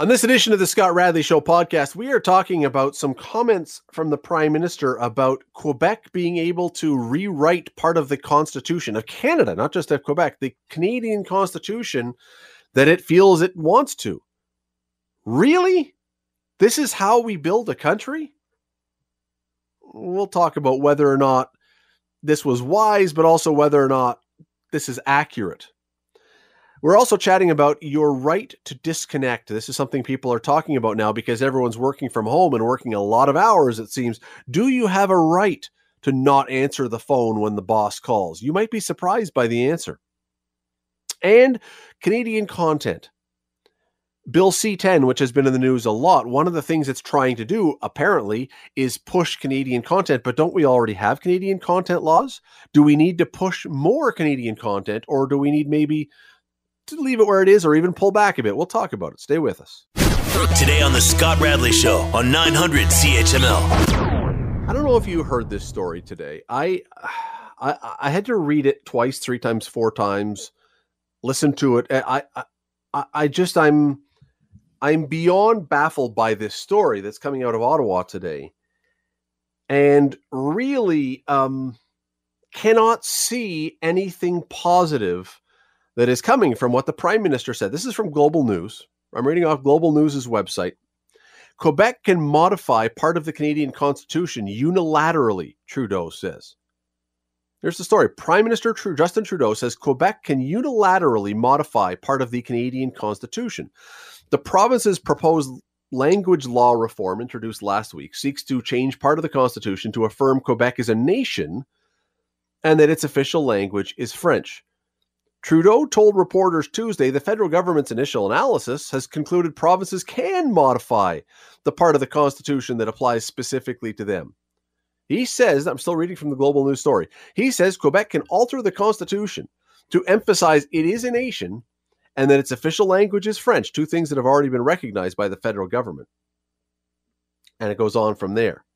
On this edition of the Scott Radley Show podcast, we are talking about some comments from the Prime Minister about Quebec being able to rewrite part of the Constitution of Canada, not just of Quebec, the Canadian Constitution that it feels it wants to. Really? This is how we build a country? We'll talk about whether or not this was wise, but also whether or not this is accurate. We're also chatting about your right to disconnect. This is something people are talking about now because everyone's working from home and working a lot of hours, it seems. Do you have a right to not answer the phone when the boss calls? You might be surprised by the answer. And Canadian content. Bill C 10, which has been in the news a lot, one of the things it's trying to do, apparently, is push Canadian content. But don't we already have Canadian content laws? Do we need to push more Canadian content, or do we need maybe to leave it where it is or even pull back a bit. We'll talk about it. Stay with us. Today on The Scott Radley Show on 900 CHML. I don't know if you heard this story today. I, I, I had to read it twice, three times, four times, listen to it. I, I, I just, I'm, I'm beyond baffled by this story that's coming out of Ottawa today. And really, um, cannot see anything positive that is coming from what the prime minister said. This is from Global News. I'm reading off Global News' website. Quebec can modify part of the Canadian Constitution unilaterally, Trudeau says. Here's the story. Prime Minister Justin Trudeau says Quebec can unilaterally modify part of the Canadian Constitution. The province's proposed language law reform introduced last week seeks to change part of the Constitution to affirm Quebec is a nation and that its official language is French. Trudeau told reporters Tuesday the federal government's initial analysis has concluded provinces can modify the part of the Constitution that applies specifically to them. He says, I'm still reading from the Global News story, he says Quebec can alter the Constitution to emphasize it is a nation and that its official language is French, two things that have already been recognized by the federal government. And it goes on from there.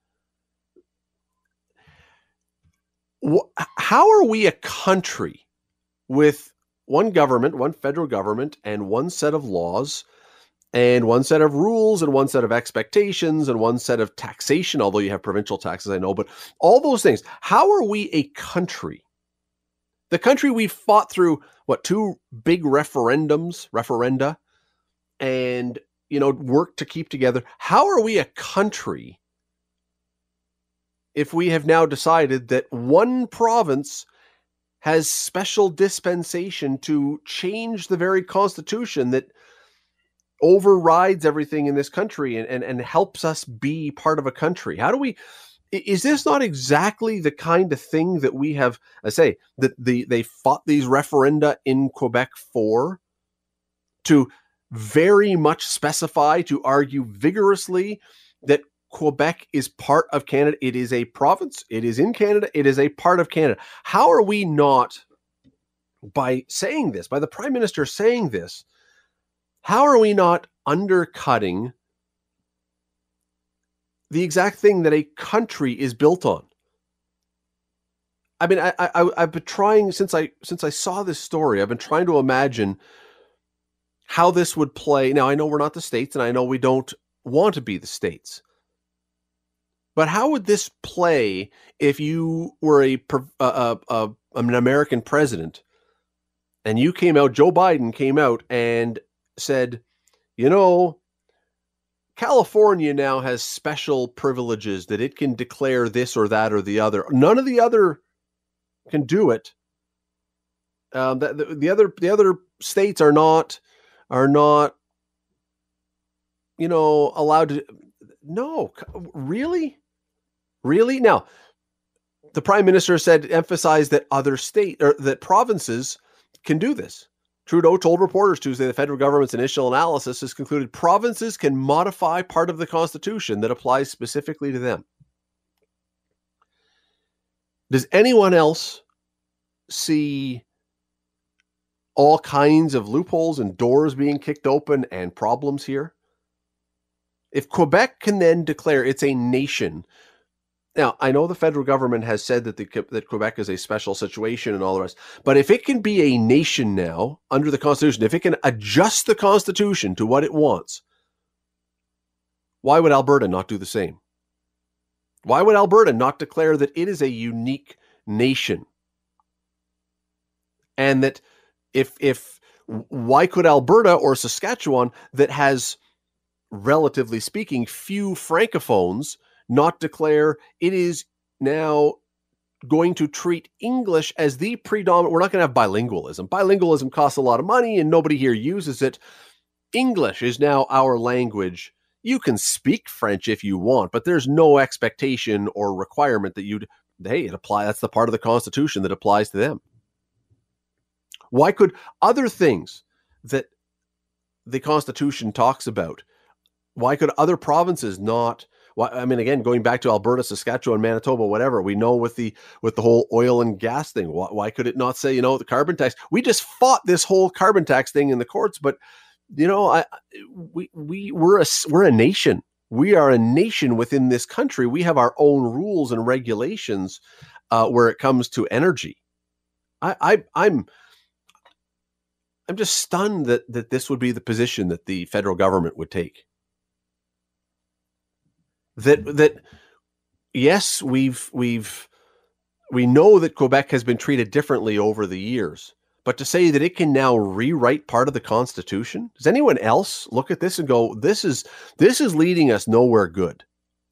How are we a country with one government, one federal government, and one set of laws, and one set of rules, and one set of expectations, and one set of taxation, although you have provincial taxes, I know, but all those things. How are we a country? The country we fought through, what, two big referendums, referenda, and, you know, worked to keep together. How are we a country if we have now decided that one province has special dispensation to change the very constitution that overrides everything in this country and, and, and helps us be part of a country. How do we is this not exactly the kind of thing that we have I say that the they fought these referenda in Quebec for to very much specify to argue vigorously that Quebec is part of Canada. It is a province. It is in Canada. It is a part of Canada. How are we not, by saying this, by the prime minister saying this, how are we not undercutting the exact thing that a country is built on? I mean, I, I I've been trying since I since I saw this story. I've been trying to imagine how this would play. Now I know we're not the states, and I know we don't want to be the states. But how would this play if you were a, a, a, an American president and you came out, Joe Biden came out and said, you know, California now has special privileges that it can declare this or that or the other. None of the other can do it. Um, the, the, the other the other states are not are not you know allowed to no really Really? Now, the prime minister said emphasized that other state or that provinces can do this. Trudeau told reporters Tuesday the federal government's initial analysis has concluded provinces can modify part of the constitution that applies specifically to them. Does anyone else see all kinds of loopholes and doors being kicked open and problems here? If Quebec can then declare it's a nation now, I know the federal government has said that the, that Quebec is a special situation and all the rest, but if it can be a nation now under the Constitution, if it can adjust the Constitution to what it wants, Why would Alberta not do the same? Why would Alberta not declare that it is a unique nation? And that if if why could Alberta or Saskatchewan that has relatively speaking few francophones not declare it is now going to treat English as the predominant we're not going to have bilingualism. Bilingualism costs a lot of money and nobody here uses it. English is now our language you can speak French if you want, but there's no expectation or requirement that you'd hey, it apply that's the part of the constitution that applies to them. Why could other things that the constitution talks about, why could other provinces not I mean, again, going back to Alberta, Saskatchewan, Manitoba, whatever, we know with the with the whole oil and gas thing. Why, why could it not say, you know, the carbon tax? We just fought this whole carbon tax thing in the courts, but you know, I we we we're a we're a nation. We are a nation within this country. We have our own rules and regulations uh, where it comes to energy. I, I I'm I'm just stunned that that this would be the position that the federal government would take. That that yes, we've we've we know that Quebec has been treated differently over the years. But to say that it can now rewrite part of the Constitution, does anyone else look at this and go, "This is this is leading us nowhere good"?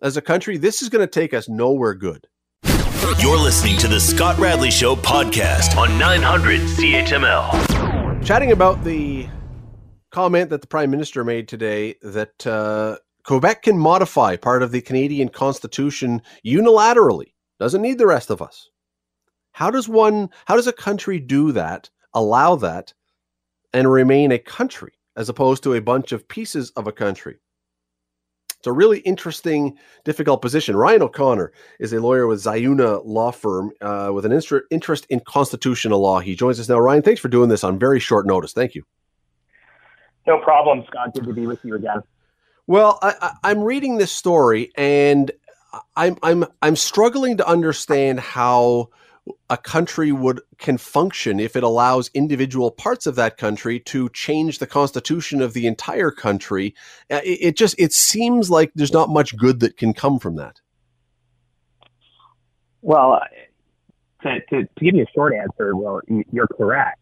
As a country, this is going to take us nowhere good. You're listening to the Scott Radley Show podcast on 900 CHML. Chatting about the comment that the Prime Minister made today that uh, Quebec can modify part of the Canadian Constitution unilaterally, doesn't need the rest of us. How does one, how does a country do that allow that and remain a country as opposed to a bunch of pieces of a country. It's a really interesting, difficult position. Ryan O'Connor is a lawyer with Zayouna Law Firm uh, with an interest in constitutional law. He joins us now. Ryan, thanks for doing this on very short notice. Thank you. No problem, Scott. Good to be with you again. Well, I, am reading this story and I'm I'm I'm struggling to understand how a country would can function if it allows individual parts of that country to change the constitution of the entire country. Uh, it, it just it seems like there's not much good that can come from that. Well, to, to, to give you a short answer, well, you're correct.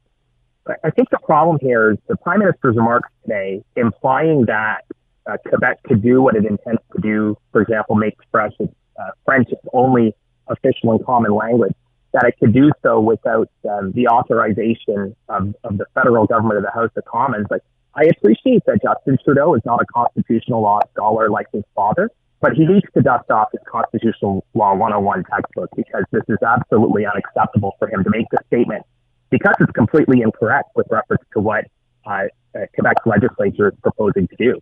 I think the problem here is the prime minister's remarks today implying that uh, Quebec could do what it intends to do. For example, make French, uh, French its only official and common language that it could do so without um, the authorization of, of the federal government of the House of Commons. Like, I appreciate that Justin Trudeau is not a constitutional law scholar like his father, but he needs to dust off his constitutional law 101 textbook because this is absolutely unacceptable for him to make this statement because it's completely incorrect with reference to what uh, uh, Quebec's legislature is proposing to do.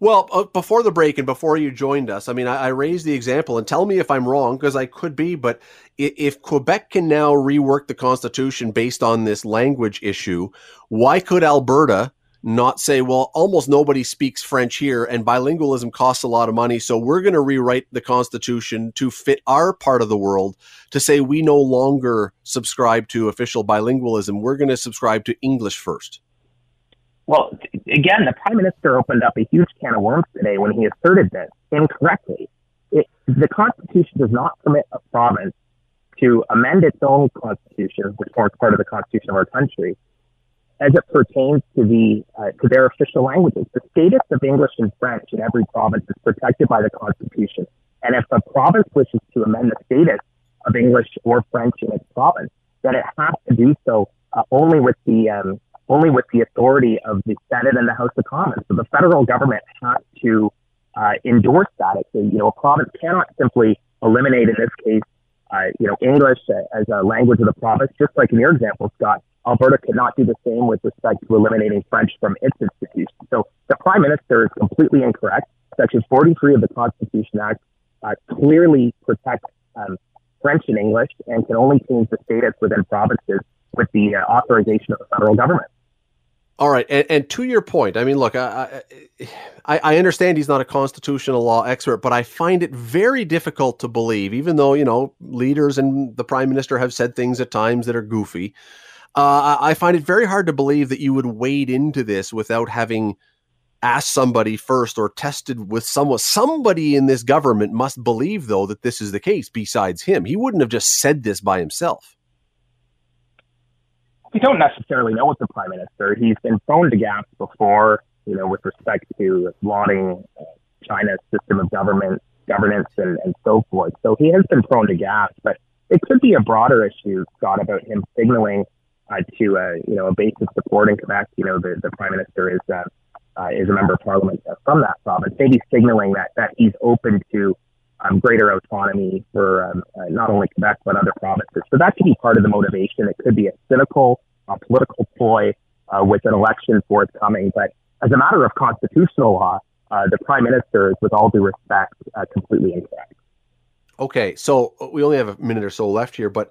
Well, uh, before the break and before you joined us, I mean, I, I raised the example, and tell me if I'm wrong because I could be. But if, if Quebec can now rework the Constitution based on this language issue, why could Alberta not say, well, almost nobody speaks French here, and bilingualism costs a lot of money, so we're going to rewrite the Constitution to fit our part of the world to say we no longer subscribe to official bilingualism. We're going to subscribe to English first. Well, again, the prime minister opened up a huge can of worms today when he asserted this incorrectly. It, the Constitution does not permit a province to amend its own constitution, which forms part of the constitution of our country, as it pertains to the uh, to their official languages. The status of English and French in every province is protected by the Constitution, and if a province wishes to amend the status of English or French in its province, then it has to do so uh, only with the um, only with the authority of the Senate and the House of Commons. So the federal government has to uh, endorse that. It's a, you know, a province cannot simply eliminate, in this case, uh, you know, English as a language of the province, just like in your example, Scott. Alberta could not do the same with respect to eliminating French from its institutions. So the Prime Minister is completely incorrect. Section 43 of the Constitution Act uh, clearly protects um, French and English and can only change the status within provinces with the uh, authorization of the federal government. All right, and, and, to your point, I mean, look, I, I, I understand he's not a constitutional law expert, but I find it very difficult to believe, even though you know leaders and the prime minister have said things at times that are goofy. Uh, I find it very hard to believe that you would wade into this without having asked somebody first or tested with someone. Somebody in this government must believe, though, that this is the case besides him. He wouldn't have just said this by himself. We don't necessarily know what the prime minister. He's been prone to gaps before, you know, with respect to lauding uh, China's system of government governance and, and so forth. So he has been prone to gaps, but it could be a broader issue, Scott, about him signaling uh, to a you know a base of support in Quebec. You know, the, the prime minister is uh, uh, is a member of parliament from that province, maybe signaling that that he's open to um, greater autonomy for um, uh, not only Quebec but other provinces. So that could be part of the motivation. It could be a cynical uh, political ploy uh, with an election forthcoming, but as a matter of constitutional law, uh, the prime minister is, with all due respect, uh, completely incorrect. Okay, so we only have a minute or so left here, but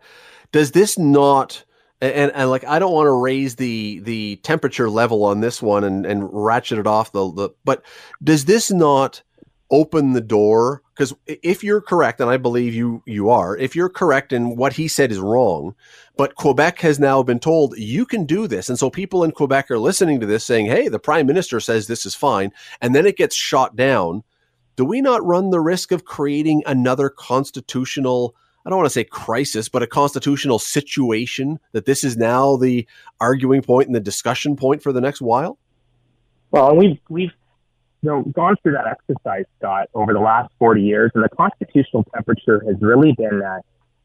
does this not and, and like I don't want to raise the the temperature level on this one and and ratchet it off the, the but does this not open the door because if you're correct and I believe you you are if you're correct and what he said is wrong but Quebec has now been told you can do this and so people in Quebec are listening to this saying hey the prime minister says this is fine and then it gets shot down do we not run the risk of creating another constitutional I don't want to say crisis, but a constitutional situation that this is now the arguing point and the discussion point for the next while? Well, we've we've know gone through that exercise, Scott, over the last forty years, and the constitutional temperature has really been uh,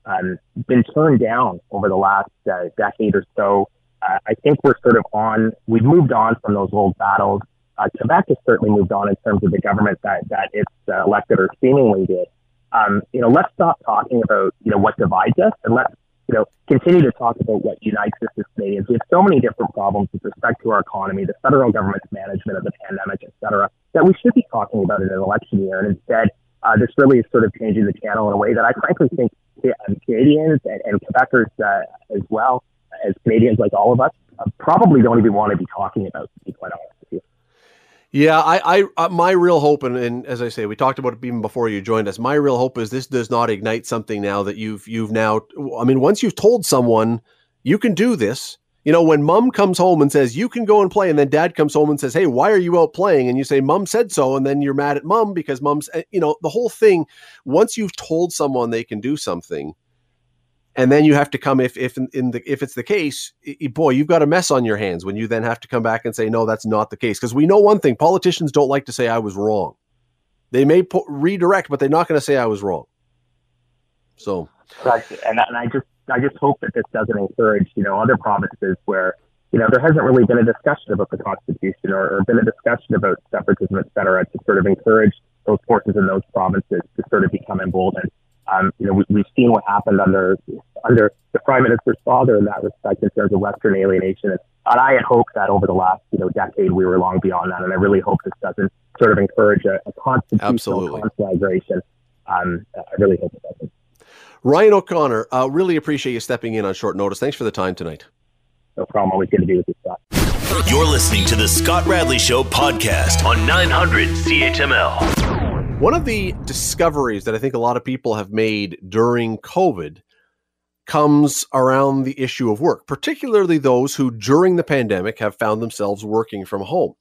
um, been turned down over the last uh, decade or so. Uh, I think we're sort of on. We've moved on from those old battles. Uh, Quebec has certainly moved on in terms of the government that that it's uh, elected or seemingly did um, you know, let's stop talking about, you know, what divides us and let's, you know, continue to talk about what unites us as Canadians. We have so many different problems with respect to our economy, the federal government's management of the pandemic, et cetera, that we should be talking about in an election year. And instead, uh, this really is sort of changing the channel in a way that I frankly think um, Canadians and, and Quebecers uh, as well, as Canadians like all of us, uh, probably don't even want to be talking about, to be quite honest. Yeah, I, I, uh, my real hope, and, and as I say, we talked about it even before you joined us. My real hope is this does not ignite something now that you've, you've now. I mean, once you've told someone you can do this, you know, when mom comes home and says you can go and play, and then dad comes home and says, "Hey, why are you out playing?" and you say, "Mom said so," and then you're mad at mom because mom's, eh, you know, the whole thing. Once you've told someone they can do something, and then you have to come if if in, the if it's the case boy you've got a mess on your hands when you then have to come back and say no that's not the case. Because we know one thing politicians don't like to say i was wrong. They may po- redirect but they're not going to say i was wrong. So. Right. And, and i just i just hope that this doesn't encourage you know other provinces where you know there hasn't really been a discussion about the constitution or, or been a discussion about separatism et cetera to sort of encourage those forces in those provinces to sort of become emboldened um, you know, we, have seen what happened under under the prime minister's father in that respect in terms of Western alienation. And, and I had hoped that over the last you know decade we were long beyond that, and I really hope this doesn't sort of encourage a, a constitutional Absolutely. conflagration. Um, I really hope it doesn't. Ryan O'Connor, uh, really appreciate you stepping in on short notice. Thanks for the time tonight. No problem. Always good to be with you, Scott. You're listening to the Scott Radley Show podcast on 900 CHML. One of the discoveries that I think a lot of people have made during COVID comes around the issue of work, particularly those who during the pandemic have found themselves working from home.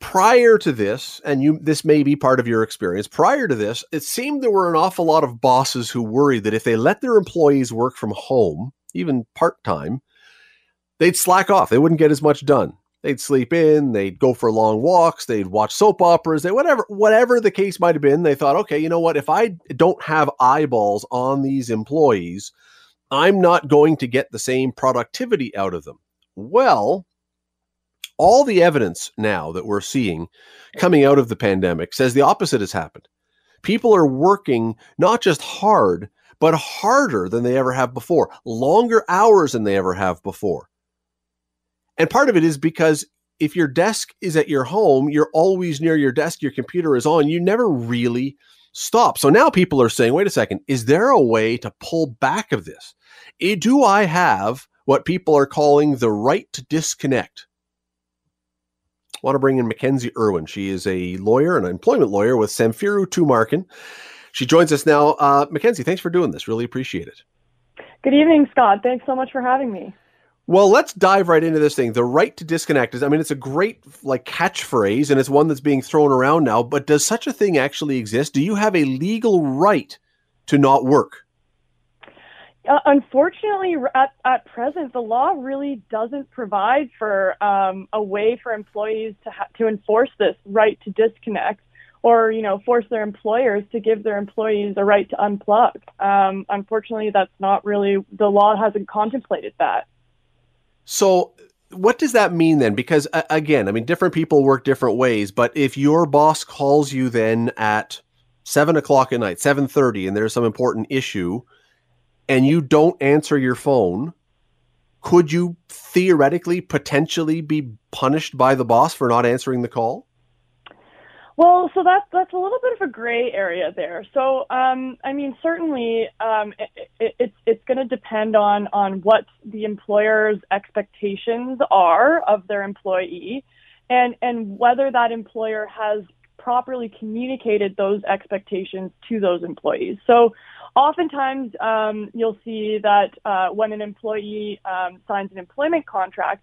Prior to this, and you this may be part of your experience, prior to this, it seemed there were an awful lot of bosses who worried that if they let their employees work from home, even part-time, they'd slack off. They wouldn't get as much done. They'd sleep in, they'd go for long walks, they'd watch soap operas, they whatever whatever the case might have been. They thought, okay, you know what? If I don't have eyeballs on these employees, I'm not going to get the same productivity out of them. Well, all the evidence now that we're seeing coming out of the pandemic says the opposite has happened. People are working not just hard, but harder than they ever have before, longer hours than they ever have before. And part of it is because if your desk is at your home, you're always near your desk, your computer is on, you never really stop. So now people are saying, wait a second, is there a way to pull back of this? Do I have what people are calling the right to disconnect? I want to bring in Mackenzie Irwin. She is a lawyer, and an employment lawyer with Samfiru Tumarkin. She joins us now. Uh, Mackenzie, thanks for doing this. Really appreciate it. Good evening, Scott. Thanks so much for having me. Well, let's dive right into this thing. The right to disconnect is, I mean, it's a great like catchphrase and it's one that's being thrown around now, but does such a thing actually exist? Do you have a legal right to not work? Uh, unfortunately, at, at present, the law really doesn't provide for um, a way for employees to ha- to enforce this right to disconnect, or you know, force their employers to give their employees a right to unplug. Um, unfortunately, that's not really the law hasn't contemplated that. So, what does that mean then? Because uh, again, I mean, different people work different ways. But if your boss calls you then at seven o'clock at night, seven thirty, and there's some important issue, and you don't answer your phone, could you theoretically potentially be punished by the boss for not answering the call? Well, so that's that's a little bit of a gray area there. So, um, I mean, certainly, um, it, it, it's it's going to depend on on what the employer's expectations are of their employee, and and whether that employer has properly communicated those expectations to those employees. So, oftentimes, um, you'll see that uh, when an employee um, signs an employment contract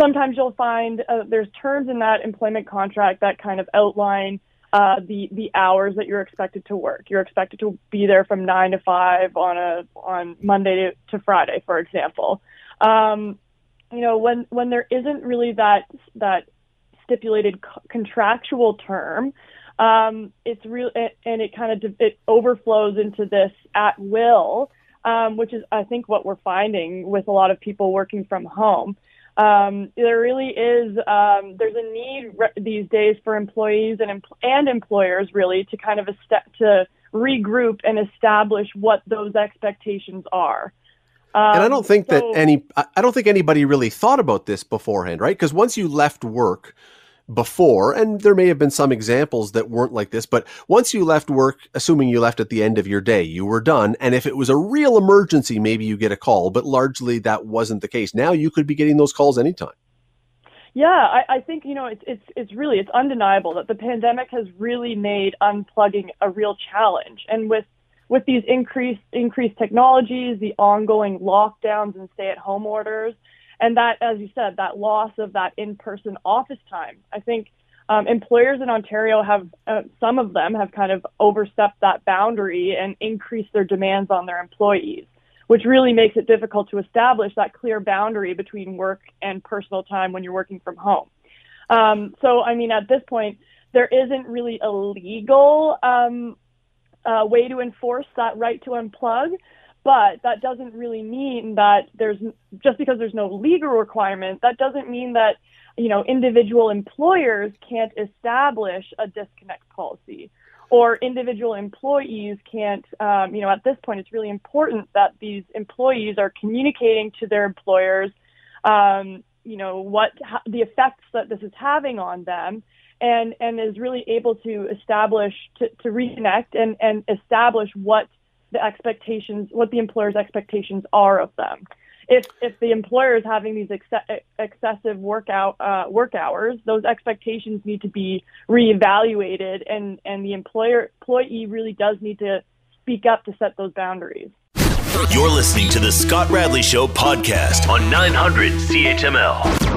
sometimes you'll find uh, there's terms in that employment contract that kind of outline uh, the the hours that you're expected to work. You're expected to be there from nine to five on a on Monday to, Friday, for example. Um, you know, when when there isn't really that that stipulated co- contractual term, um, it's real, and it kind of it overflows into this at will, um, which is I think what we're finding with a lot of people working from home um, there really is um, there's a need re- these days for employees and and employers really to kind of a step to regroup and establish what those expectations are. Um, and I don't think so, that any I don't think anybody really thought about this beforehand, right? Because once you left work, before, and there may have been some examples that weren't like this, but once you left work, assuming you left at the end of your day, you were done. And if it was a real emergency, maybe you get a call, but largely that wasn't the case. Now you could be getting those calls anytime. Yeah, I, I think you know it's it's it's really it's undeniable that the pandemic has really made unplugging a real challenge, and with with these increased increased technologies, the ongoing lockdowns and stay at home orders, and that, as you said, that loss of that in-person office time. I think um, employers in Ontario have, uh, some of them have kind of overstepped that boundary and increased their demands on their employees, which really makes it difficult to establish that clear boundary between work and personal time when you're working from home. Um, so, I mean, at this point, there isn't really a legal um, uh, way to enforce that right to unplug. But that doesn't really mean that there's just because there's no legal requirement, that doesn't mean that, you know, individual employers can't establish a disconnect policy or individual employees can't, um, you know, at this point, it's really important that these employees are communicating to their employers, um, you know, what the effects that this is having on them and, and is really able to establish, to, to reconnect and, and establish what the expectations, what the employer's expectations are of them. If if the employer is having these ex- excessive workout uh, work hours, those expectations need to be reevaluated, and and the employer employee really does need to speak up to set those boundaries. You're listening to the Scott Radley Show podcast on 900 CHML.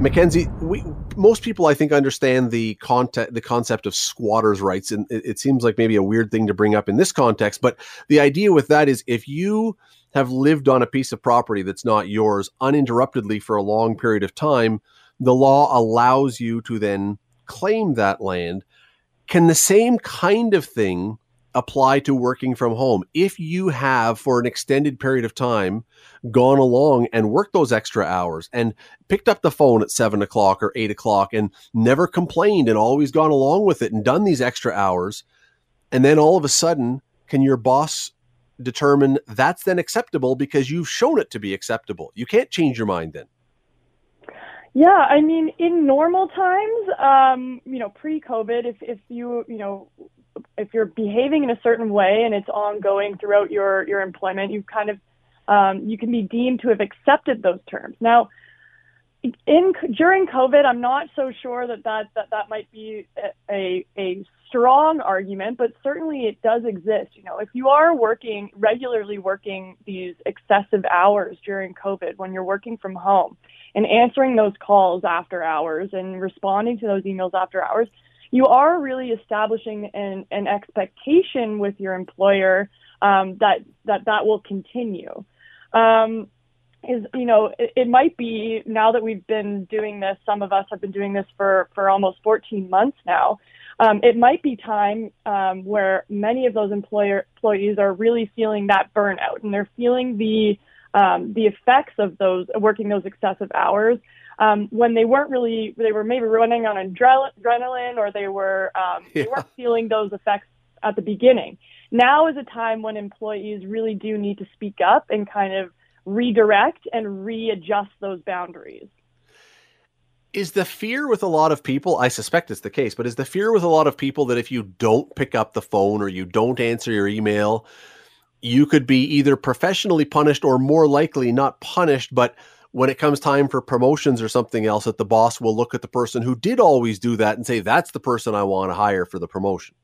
Mackenzie, we most people I think understand the concept the concept of squatters' rights, and it, it seems like maybe a weird thing to bring up in this context. But the idea with that is if you have lived on a piece of property that's not yours uninterruptedly for a long period of time, the law allows you to then claim that land. Can the same kind of thing apply to working from home. If you have, for an extended period of time, gone along and worked those extra hours and picked up the phone at seven o'clock or eight o'clock and never complained and always gone along with it and done these extra hours, and then all of a sudden, can your boss determine that's then acceptable because you've shown it to be acceptable? You can't change your mind then. Yeah, I mean, in normal times, um, you know, pre-COVID, if if you you know if you're behaving in a certain way and it's ongoing throughout your your employment, you kind of um, you can be deemed to have accepted those terms. Now, in during COVID, I'm not so sure that that that, that might be a, a strong argument, but certainly it does exist. You know, if you are working regularly working these excessive hours during COVID when you're working from home and answering those calls after hours and responding to those emails after hours, you are really establishing an, an expectation with your employer um, that that that will continue. Um, is you know it, it, might be now that we've been doing this. Some of us have been doing this for for almost 14 months now. Um, it might be time um, where many of those employer employees are really feeling that burnout and they're feeling the um, the effects of those working those excessive hours um, when they weren't really they were maybe running on adrenaline or they were um, yeah. they weren't feeling those effects at the beginning. Now is a time when employees really do need to speak up and kind of redirect and readjust those boundaries. Is the fear with a lot of people, I suspect it's the case, but is the fear with a lot of people that if you don't pick up the phone or you don't answer your email, you could be either professionally punished or more likely not punished, but when it comes time for promotions or something else, that the boss will look at the person who did always do that and say, that's the person I want to hire for the promotion?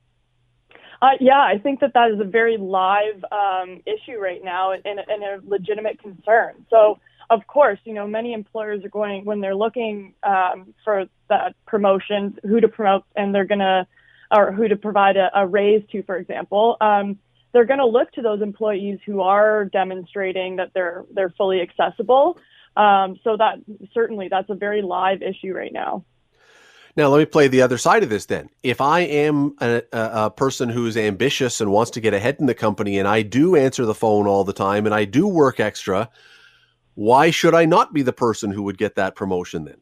Uh, yeah, I think that that is a very live um, issue right now and, and, a legitimate concern. So, of course, you know, many employers are going when they're looking um, for that promotion, who to promote, and they're gonna, or who to provide a, a raise to, for example. Um, they're going to look to those employees who are demonstrating that they're they're fully accessible. Um, so that certainly that's a very live issue right now. Now, let me play the other side of this then. If I am a, a, person who's ambitious and wants to get ahead in the company, and I do answer the phone all the time and I do work extra, why should I not be the person who would get that promotion then?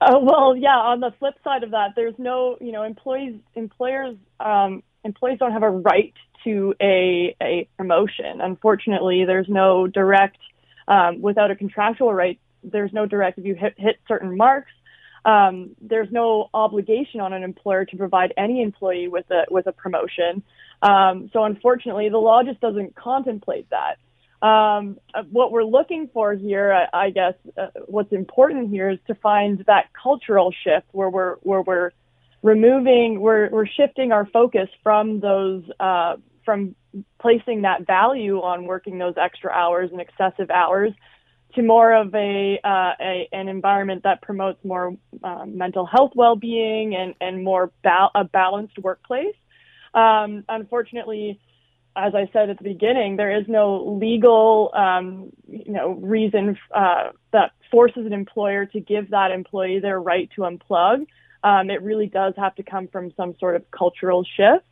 Uh, well, yeah. On the flip side of that, there's no, you know, employees, employers, um, employees don't have a right to a a promotion. Unfortunately, there's no direct, um, without a contractual right. There's no direct if you hit, hit certain marks um, there's no obligation on an employer to provide any employee with a with a promotion. Um, so unfortunately, the law just doesn't contemplate that. Um, what we're looking for here, I, I guess, uh, what's important here is to find that cultural shift where we're where we're removing, we're we're shifting our focus from those uh, from placing that value on working those extra hours and excessive hours to more of a, uh, a an environment that promotes more um, mental health well-being and and more ba- a balanced workplace. Um, unfortunately, as I said at the beginning, there is no legal um, you know reason uh, that forces an employer to give that employee their right to unplug. Um, it really does have to come from some sort of cultural shift.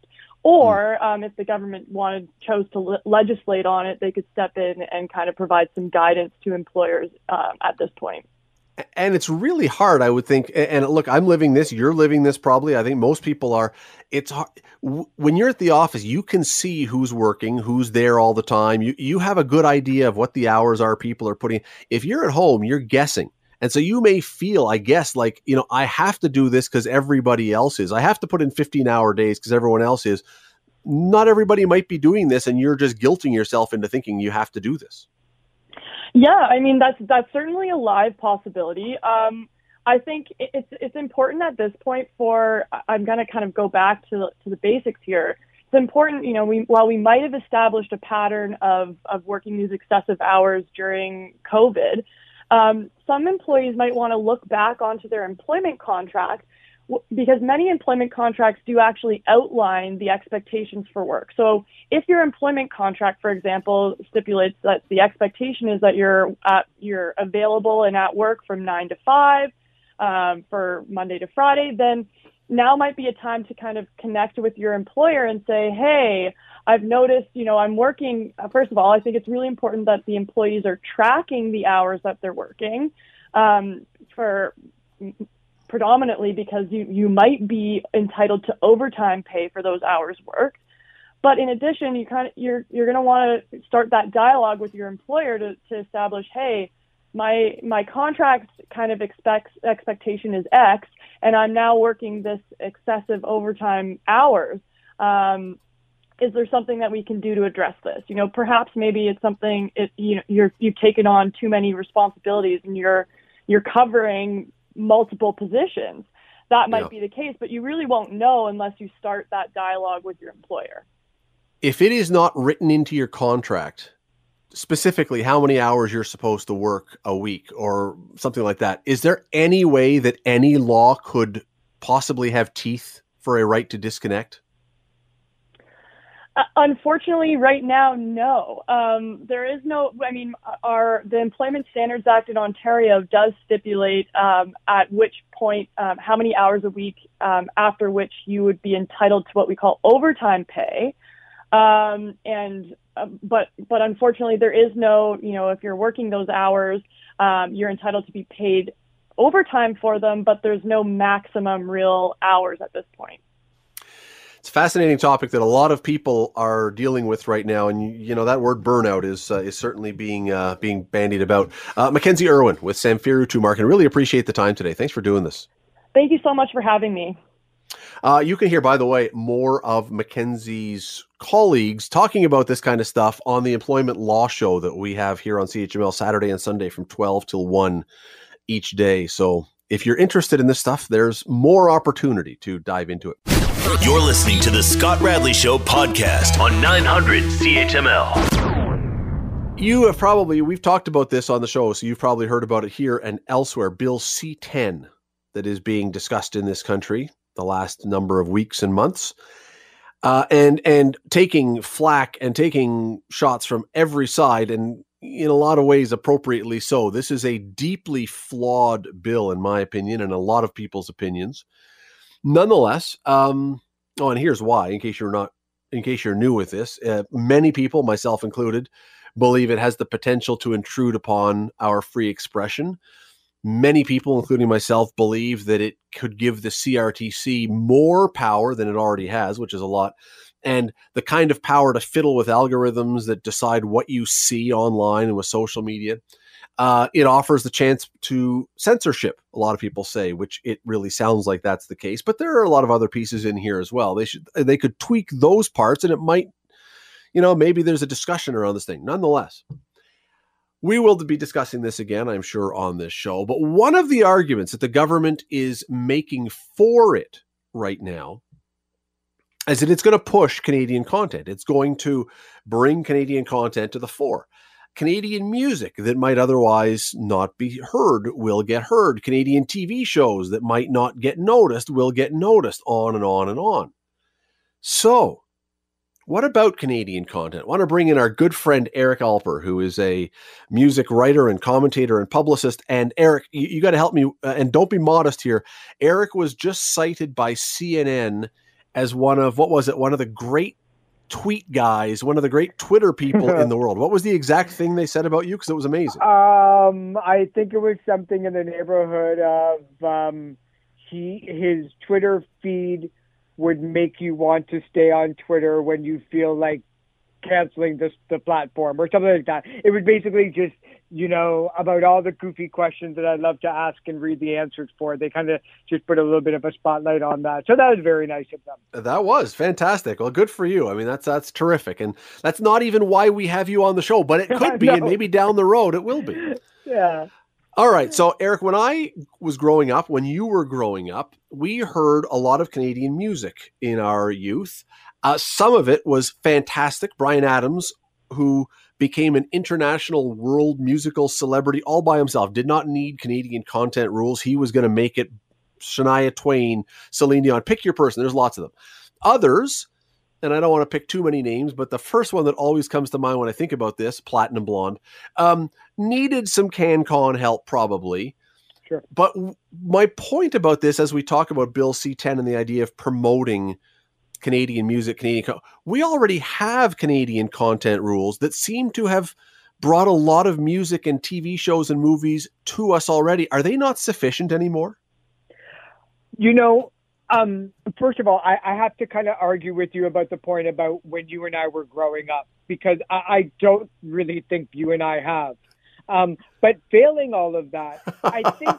Or um, if the government wanted chose to le- legislate on it, they could step in and kind of provide some guidance to employers um, at this point. And it's really hard, I would think. And look, I'm living this. You're living this, probably. I think most people are. It's hard. when you're at the office, you can see who's working, who's there all the time. You you have a good idea of what the hours are people are putting. If you're at home, you're guessing. And so you may feel, I guess, like, you know, I have to do this because everybody else is. I have to put in 15 hour days because everyone else is. Not everybody might be doing this, and you're just guilting yourself into thinking you have to do this. Yeah, I mean that's that's certainly a live possibility. Um, I think it's it's important at this point for I'm going to kind of go back to the, to the basics here. It's important, you know, we while we might have established a pattern of of working these excessive hours during COVID, um, some employees might want to look back onto their employment contract because many employment contracts do actually outline the expectations for work. So if your employment contract, for example, stipulates that the expectation is that you're at, you're available and at work from nine to five um, for Monday to Friday, then now might be a time to kind of connect with your employer and say, hey, I've noticed, you know, I'm working. Uh, first of all, I think it's really important that the employees are tracking the hours that they're working um, for predominantly because you, you might be entitled to overtime pay for those hours worked. But in addition, you kind of you're you're going to want to start that dialogue with your employer to, to establish, hey, my my contract kind of expects expectation is X, and I'm now working this excessive overtime hours. Um, is there something that we can do to address this? You know, perhaps maybe it's something it, you know you're you've taken on too many responsibilities and you're you're covering multiple positions. that might Yeah. be the case, but you really won't know unless you start that dialogue with your employer. If it is not written into your contract, specifically how many hours you're supposed to work a week or something like that, is there any way that any law could possibly have teeth for a right to disconnect? Uh, unfortunately, right now, no. Um, there is no. I mean, our the Employment Standards Act in Ontario does stipulate um, at which point, um, how many hours a week um, after which you would be entitled to what we call overtime pay. Um, and uh, but but unfortunately, there is no. You know, if you're working those hours, um, you're entitled to be paid overtime for them, but there's no maximum real hours at this point. It's a fascinating topic that a lot of people are dealing with right now, and you, know that word burnout is uh, is certainly being uh, being bandied about. Uh, Mackenzie Irwin with Samfiru Tumarkin really appreciate the time today. Thanks for doing this. Thank you so much for having me. Uh, you can hear, by the way, more of Mackenzie's colleagues talking about this kind of stuff on the Employment Law Show that we have here on CHML Saturday and Sunday from 12 till 1 each day. So if you're interested in this stuff, there's more opportunity to dive into it. You're listening to the Scott Radley Show podcast on 900 CHML. You have probably, we've talked about this on the show, so you've probably heard about it here and elsewhere. Bill C 10 that is being discussed in this country the last number of weeks and months. Uh, and and taking flack and taking shots from every side, and in a lot of ways appropriately so. This is a deeply flawed bill, in my opinion, and a lot of people's opinions. Nonetheless, um, oh, and here's why. In case you're not, in case you're new with this, uh, many people, myself included, believe it has the potential to intrude upon our free expression. Many people, including myself, believe that it could give the CRTC more power than it already has, which is a lot, and the kind of power to fiddle with algorithms that decide what you see online and with social media. Uh, it offers the chance to censorship, a lot of people say, which it really sounds like that's the case. But there are a lot of other pieces in here as well. They should they could tweak those parts, and it might, you know, maybe there's a discussion around this thing. Nonetheless, we will be discussing this again, I'm sure, on this show. But one of the arguments that the government is making for it right now is that it's going to push Canadian content. It's going to bring Canadian content to the fore. Canadian music that might otherwise not be heard will get heard. Canadian TV shows that might not get noticed will get noticed, on and on and on. So, what about Canadian content? I want to bring in our good friend Eric Alper, who is a music writer and commentator and publicist. And Eric, you, you got to help me, uh, and don't be modest here. Eric was just cited by CNN as one of what was it? One of the great tweet guys, one of the great Twitter people in the world. What was the exact thing they said about you? Because it was amazing. Um, I think it was something in the neighborhood of um, he his Twitter feed would make you want to stay on Twitter when you feel like canceling this the platform or something like that. It was basically just you know about all the goofy questions that I love to ask and read the answers for. They kind of just put a little bit of a spotlight on that, so that was very nice of them. That was fantastic. Well, good for you. I mean, that's that's terrific, and that's not even why we have you on the show, but it could be, and maybe down the road it will be. Yeah. All right. So, Eric, when I was growing up, when you were growing up, we heard a lot of Canadian music in our youth. Uh, some of it was fantastic. Bryan Adams, who became an international world musical celebrity all by himself, did not need Canadian content rules. He was going to make it Shania Twain, Celine Dion, pick your person. There's lots of them. Others, and I don't want to pick too many names, but the first one that always comes to mind when I think about this, Platinum Blonde, um, needed some CanCon help probably. Sure. But w- my point about this, as we talk about Bill C10 and the idea of promoting Canadian music, Canadian, co- we already have Canadian content rules that seem to have brought a lot of music and TV shows and movies to us already. Are they not sufficient anymore? You know, um, first of all, I, I have to kind of argue with you about the point about when you and I were growing up because I, I don't really think you and I have. Um, but failing all of that, I think,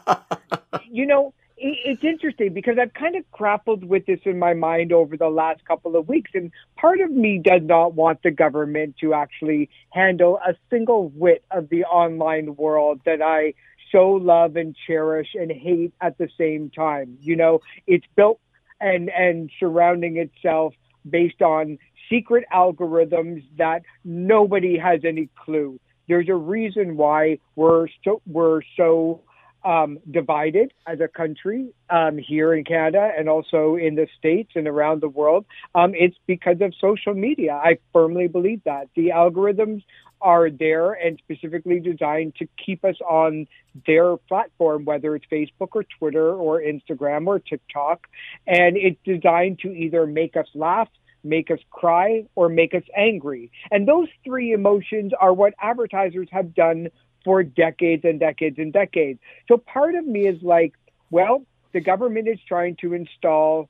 you know, it, it's interesting because I've kind of grappled with this in my mind over the last couple of weeks. And part of me does not want the government to actually handle a single whit of the online world that I so love and cherish and hate at the same time. You know, it's built and and surrounding itself based on secret algorithms that nobody has any clue. There's a reason why we're so we're so um, divided as a country um, here in Canada and also in the States and around the world. Um, it's because of social media. I firmly believe that. The algorithms are there and specifically designed to keep us on their platform, whether it's Facebook or Twitter or Instagram or TikTok. And it's designed to either make us laugh, make us cry, or make us angry. And those three emotions are what advertisers have done for decades and decades and decades. So part of me is like, well, the government is trying to install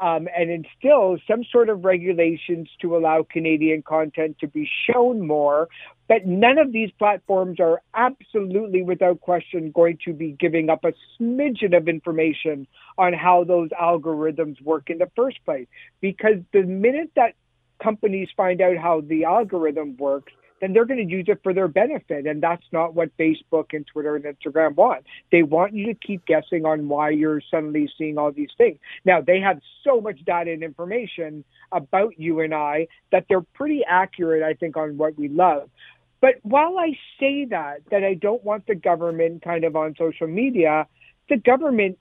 um, and instill some sort of regulations to allow Canadian content to be shown more. But none of these platforms are absolutely, without question, going to be giving up a smidgen of information on how those algorithms work in the first place. Because the minute that companies find out how the algorithm works, then they're going to use it for their benefit. And that's not what Facebook and Twitter and Instagram want. They want you to keep guessing on why you're suddenly seeing all these things. Now, they have so much data and information about you and I that they're pretty accurate, I think, on what we love. But while I say that, that I don't want the government kind of on social media, the government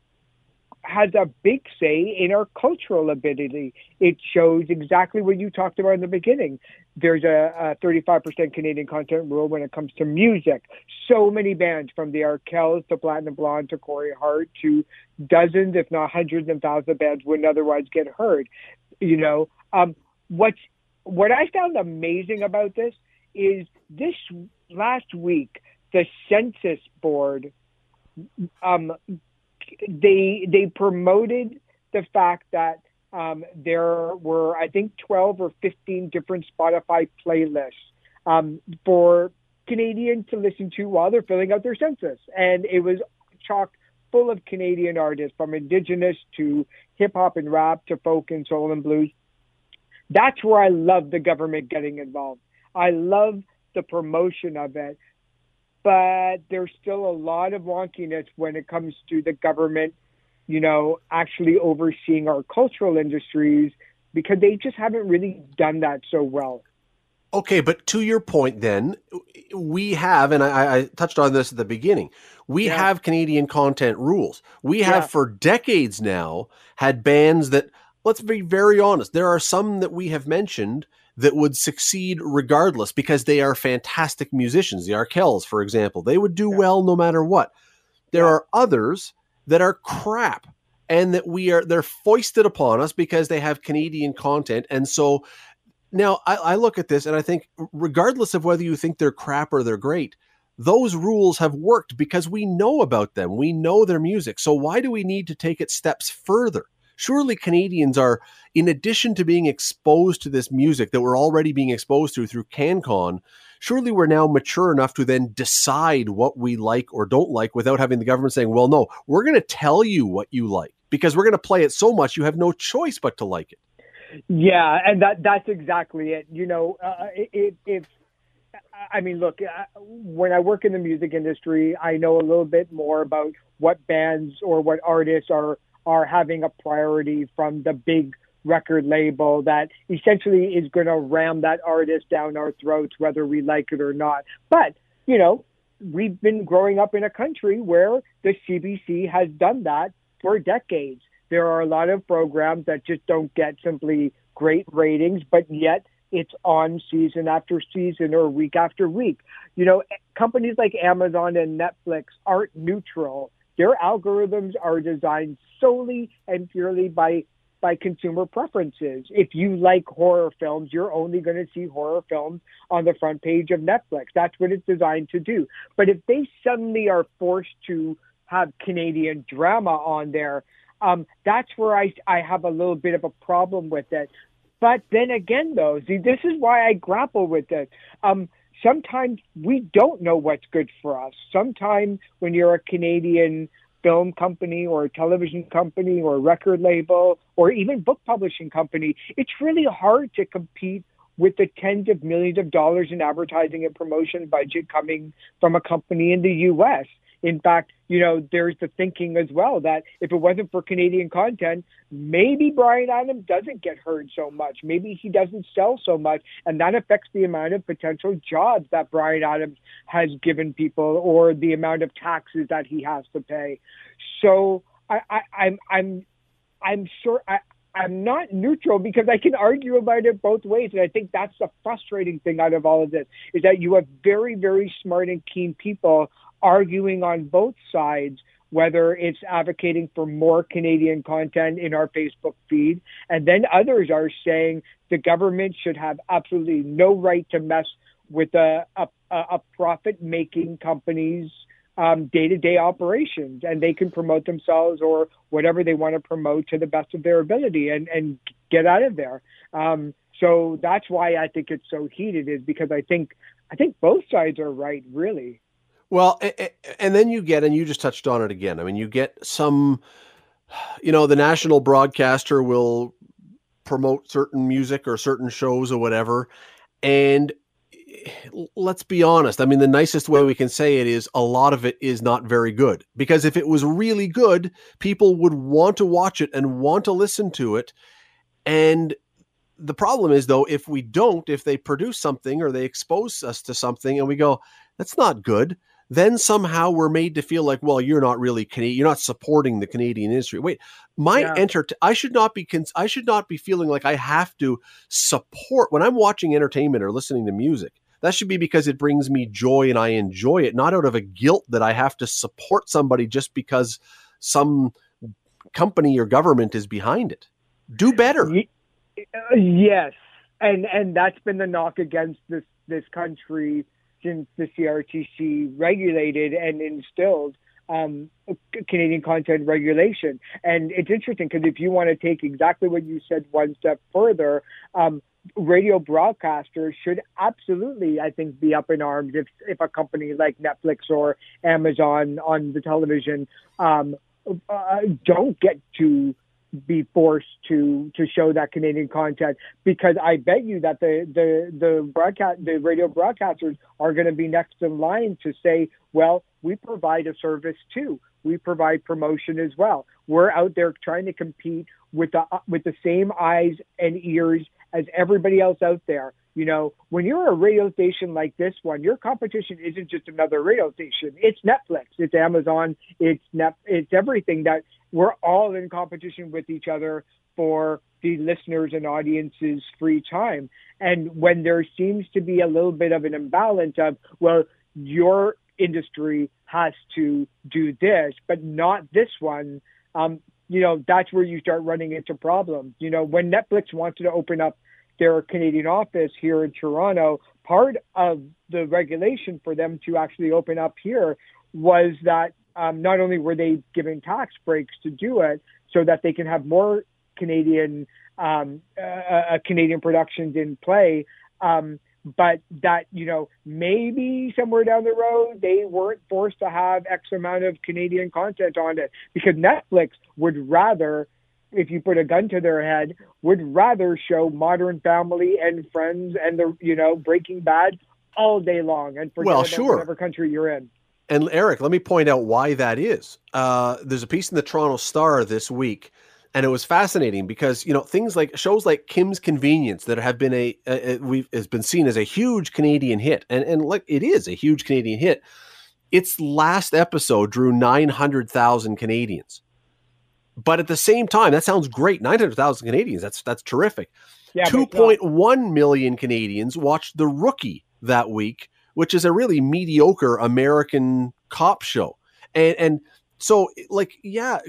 has a big say in our cultural ability. It shows exactly what you talked about in the beginning. There's a, a 35% Canadian content rule when it comes to music. So many bands, from the Arkells to Platinum Blonde to Corey Hart to dozens, if not hundreds and thousands of bands wouldn't otherwise get heard. You know, um, what's what I found amazing about this is this last week the census board um, they they promoted the fact that um, there were I think 12 or 15 different Spotify playlists um, for Canadians to listen to while they're filling out their census, and it was chock full of Canadian artists from Indigenous to hip hop and rap to folk and soul and blues. That's where I love the government getting involved. I love the promotion of it but there's still a lot of wonkiness when it comes to the government, you know, actually overseeing our cultural industries because they just haven't really done that so well. Okay, but to your point, then we have, and I, I touched on this at the beginning. We yeah. have Canadian content rules. We have yeah. for decades now had bans that. Let's be very honest. There are some that we have mentioned that would succeed regardless because they are fantastic musicians. The Arkells, for example, they would do yeah. well no matter what. There yeah. are others that are crap and that we are they're foisted upon us because they have Canadian content. And so now I, I look at this and I think, regardless of whether you think they're crap or they're great, those rules have worked because we know about them. We know their music. So why do we need to take it steps further? Surely Canadians are, in addition to being exposed to this music that we're already being exposed to through CanCon, surely we're now mature enough to then decide what we like or don't like without having the government saying, well, no, we're going to tell you what you like because we're going to play it so much you have no choice but to like it. Yeah, and that that's exactly it. You know, uh, if, if I mean, look, uh, when I work in the music industry, I know a little bit more about what bands or what artists are are having a priority from the big record label that essentially is going to ram that artist down our throats, whether we like it or not. But, you know, we've been growing up in a country where the CBC has done that for decades. There are a lot of programs that just don't get simply great ratings, but yet it's on season after season or week after week. You know, companies like Amazon and Netflix aren't neutral their algorithms are designed solely and purely by by consumer preferences. If you like horror films, you're only going to see horror films on the front page of Netflix. That's what it's designed to do. But if they suddenly are forced to have Canadian drama on there, um, that's where I, I have a little bit of a problem with it. But then again, though, see, this is why I grapple with it. Um, sometimes we don't know what's good for us. Sometimes when you're a Canadian film company or a television company or a record label or even book publishing company, it's really hard to compete with the tens of millions of dollars in advertising and promotion budget coming from a company in the US. In fact, you know, there's the thinking as well that if it wasn't for Canadian content, maybe Bryan Adams doesn't get heard so much. Maybe he doesn't sell so much. And that affects the amount of potential jobs that Bryan Adams has given people or the amount of taxes that he has to pay. So I, I, I'm, I'm, I'm sure I, I'm not neutral because I can argue about it both ways. And I think that's the frustrating thing out of all of this is that you have very, very smart and keen people arguing on both sides, whether it's advocating for more Canadian content in our Facebook feed. And then others are saying the government should have absolutely no right to mess with a, a, a profit making company's day to day operations and they can promote themselves or whatever they want to promote to the best of their ability and, and get out of there. Um, so that's why I think it's so heated is because I think I think both sides are right, really. Well, and then you get, and you just touched on it again. I mean, you get some, you know, the national broadcaster will promote certain music or certain shows or whatever, and eh, let's be honest. I mean, the nicest way we can say it is a lot of it is not very good. Because if it was really good, people would want to watch it and want to listen to it. And the problem is, though, if we don't, if they produce something or they expose us to something and we go, that's not good, then somehow we're made to feel like, well, you're not really Canadian, you're not supporting the Canadian industry. Wait, my yeah. enter, I should not be, cons- I should not be feeling like I have to support when I'm watching entertainment or listening to music that should be because it brings me joy and I enjoy it, not out of a guilt that I have to support somebody just because some company or government is behind it. Do better. Uh, yes. And and that's been the knock against this this country since the CRTC regulated and instilled um, Canadian content regulation. And it's interesting because if you want to take exactly what you said one step further, um, radio broadcasters should absolutely, I think, be up in arms if if a company like Netflix or Amazon on the television um, uh, don't get to be forced to to show that Canadian content because I bet you that the the the broadcast the radio broadcasters are going to be next in line to say, well, we provide a service too. We provide promotion as well. We're out there trying to compete with the with the same eyes and ears as everybody else out there. You know, when you're a radio station like this one, your competition isn't just another radio station. It's Netflix, it's Amazon, it's Net, it's everything that we're all in competition with each other for the listeners and audiences free time. And when there seems to be a little bit of an imbalance of, well, your industry has to do this, but not this one, um, you know, that's where you start running into problems. You know, when Netflix wanted to open up their Canadian office here in Toronto, part of the regulation for them to actually open up here was that um, not only were they given tax breaks to do it so that they can have more Canadian um, uh, Canadian productions in play, um, but that you know maybe somewhere down the road they weren't forced to have X amount of Canadian content on it because Netflix would rather, if you put a gun to their head, would rather show Modern Family and Friends and the you know Breaking Bad all day long and forget well, sure. whatever country you're in. And Eric, let me point out why that is. Uh, there's a piece in the Toronto Star this week and it was fascinating because you know things like shows like Kim's Convenience that have been a, a, a we've has been seen as a huge Canadian hit, and and like it is a huge Canadian hit. Its last episode drew nine hundred thousand Canadians, but at the same time, that sounds great. Nine hundred thousand Canadians. That's that's terrific. Yeah, Two point one million Canadians watched The Rookie that week, which is a really mediocre American cop show, and and so, like, yeah,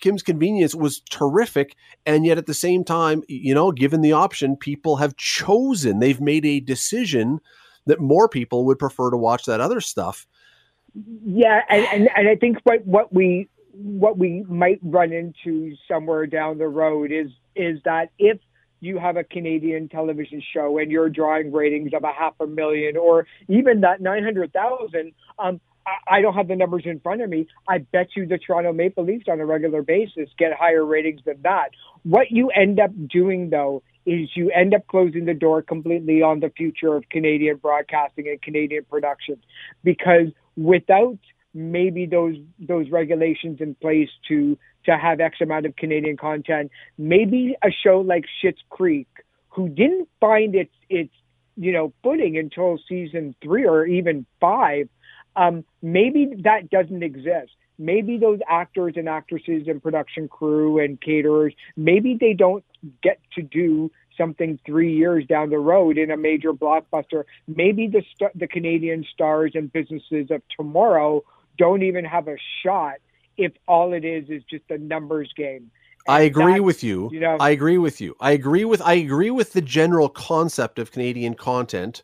Kim's Convenience was terrific. And yet at the same time, you know, given the option, people have chosen, they've made a decision that more people would prefer to watch that other stuff. Yeah. And, and, and I think what, what we, what we might run into somewhere down the road is, is that if you have a Canadian television show and you're drawing ratings of a half a million or even that 900,000, um, I don't have the numbers in front of me. I bet you the Toronto Maple Leafs on a regular basis get higher ratings than that. What you end up doing though is you end up closing the door completely on the future of Canadian broadcasting and Canadian production because without maybe those those regulations in place to to have X amount of Canadian content. Maybe a show like Schitt's Creek, who didn't find its its you know footing until season three or even five, um, maybe that doesn't exist. Maybe those actors and actresses and production crew and caterers, maybe they don't get to do something three years down the road in a major blockbuster. Maybe the the Canadian stars and businesses of tomorrow don't even have a shot if all it is is just a numbers game. And I agree with you. you know, I agree with you. I agree with I agree with the general concept of Canadian content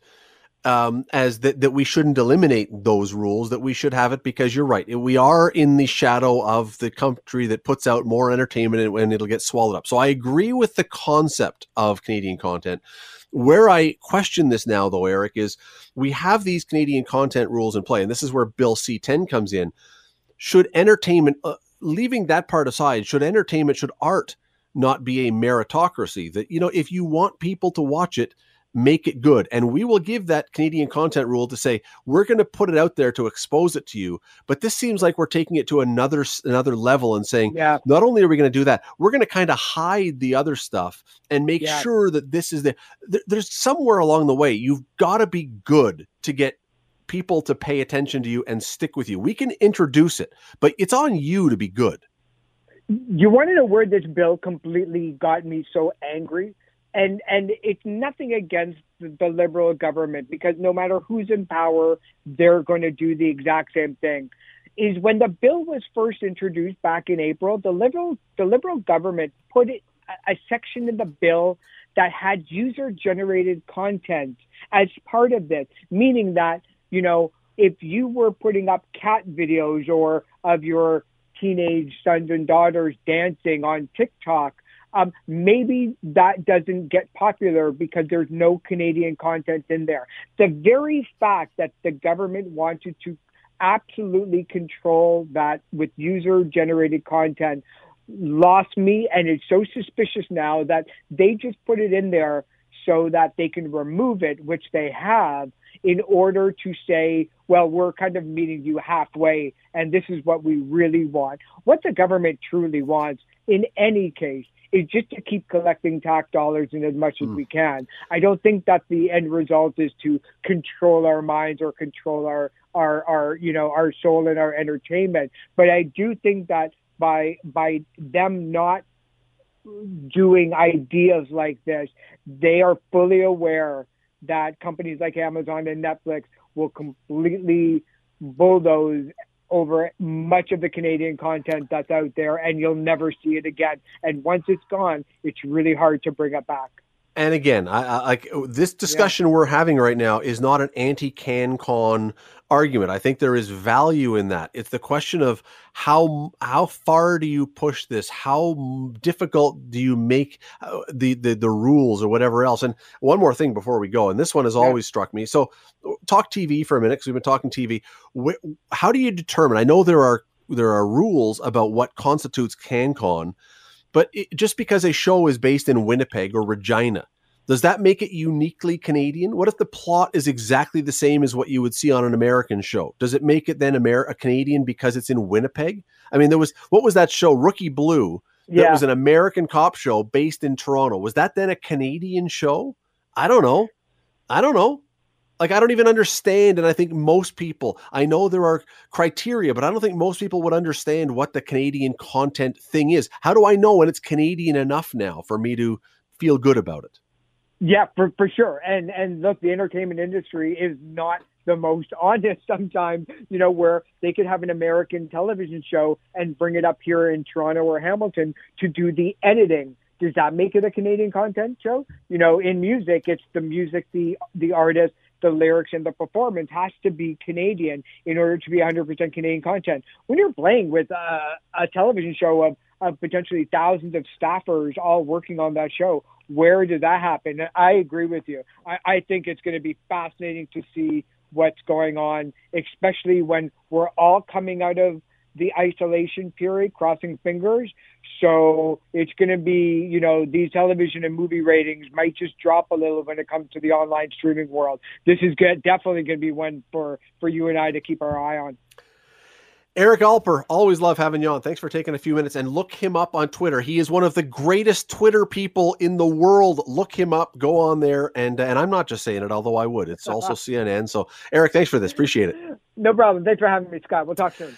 um, as that that we shouldn't eliminate those rules. That we should have it because you're right. We are in the shadow of the country that puts out more entertainment and, and it'll get swallowed up. So I agree with the concept of Canadian content. Where I question this now, though, Eric, is we have these Canadian content rules in play, and this is where Bill C ten comes in. Should entertainment, uh, leaving that part aside, should entertainment, should art not be a meritocracy? That you know, if you want people to watch it make it good. And we will give that Canadian content rule to say we're going to put it out there to expose it to you. But this seems like we're taking it to another another level and saying, yeah. not only are we going to do that, we're going to kind of hide the other stuff and make yeah. sure that this is the. There's somewhere along the way you've got to be good to get people to pay attention to you and stick with you. We can introduce it, but it's on you to be good. You want to know where this bill completely got me so angry? And and it's nothing against the liberal government because no matter who's in power, they're going to do the exact same thing. Is when the bill was first introduced back in April, the liberal the liberal government put it, a section in the bill that had user generated content as part of this, meaning that you know if you were putting up cat videos or of your teenage sons and daughters dancing on TikTok um, maybe that doesn't get popular because there's no Canadian content in there. The very fact that the government wanted to absolutely control that with user generated content lost me and it's so suspicious now that they just put it in there so that they can remove it, which they have, in order to say, well, we're kind of meeting you halfway and this is what we really want. What the government truly wants in any case is just to keep collecting tax dollars in as much as mm. we can. I don't think that the end result is to control our minds or control our our our you know our soul and our entertainment. But I do think that by by them not doing ideas like this, they are fully aware that companies like Amazon and Netflix will completely bulldoze over much of the Canadian content that's out there, and you'll never see it again. And once it's gone, it's really hard to bring it back. And again, I, I like this discussion yeah. we're having right now is not an anti-CanCon argument. I think there is value in that. It's the question of how how far do you push this? How difficult do you make uh, the the the rules or whatever else? And one more thing before we go, and this one has yeah. always struck me. So, talk TV for a minute because we've been talking TV. how do you determine? I know there are there are rules about what constitutes CanCon but it, just because a show is based in Winnipeg or Regina, does that make it uniquely Canadian? What if the plot is exactly the same as what you would see on an American show? Does it make it then Amer- a Canadian because it's in Winnipeg? I mean, there was what was that show, Rookie Blue? That yeah. was an American cop show based in Toronto. Was that then a Canadian show? I don't know. I don't know like I don't even understand and I think most people I know there are criteria but I don't think most people would understand what the Canadian content thing is. How do I know when it's Canadian enough now for me to feel good about it? Yeah, for for sure. And and look, the entertainment industry is not the most honest sometimes, you know, where they could have an American television show and bring it up here in Toronto or Hamilton to do the editing does that make it a Canadian content show? You know, in music, it's the music, the the artist, the lyrics and the performance has to be Canadian in order to be 100% Canadian content. When you're playing with a, a television show of, of potentially thousands of staffers all working on that show, where does that happen? I agree with you. I, I think it's going to be fascinating to see what's going on, especially when we're all coming out of the isolation period, crossing fingers. So it's going to be, you know, these television and movie ratings might just drop a little when it comes to the online streaming world. This is good, definitely going to be one for for you and I to keep our eye on. Eric Alper, always love having you on. Thanks for taking a few minutes and look him up on Twitter. He is one of the greatest Twitter people in the world. Look him up. Go on there, and and I'm not just saying it, although I would. It's also CNN. So, Eric, thanks for this. Appreciate it. No problem. Thanks for having me, Scott. We'll talk soon.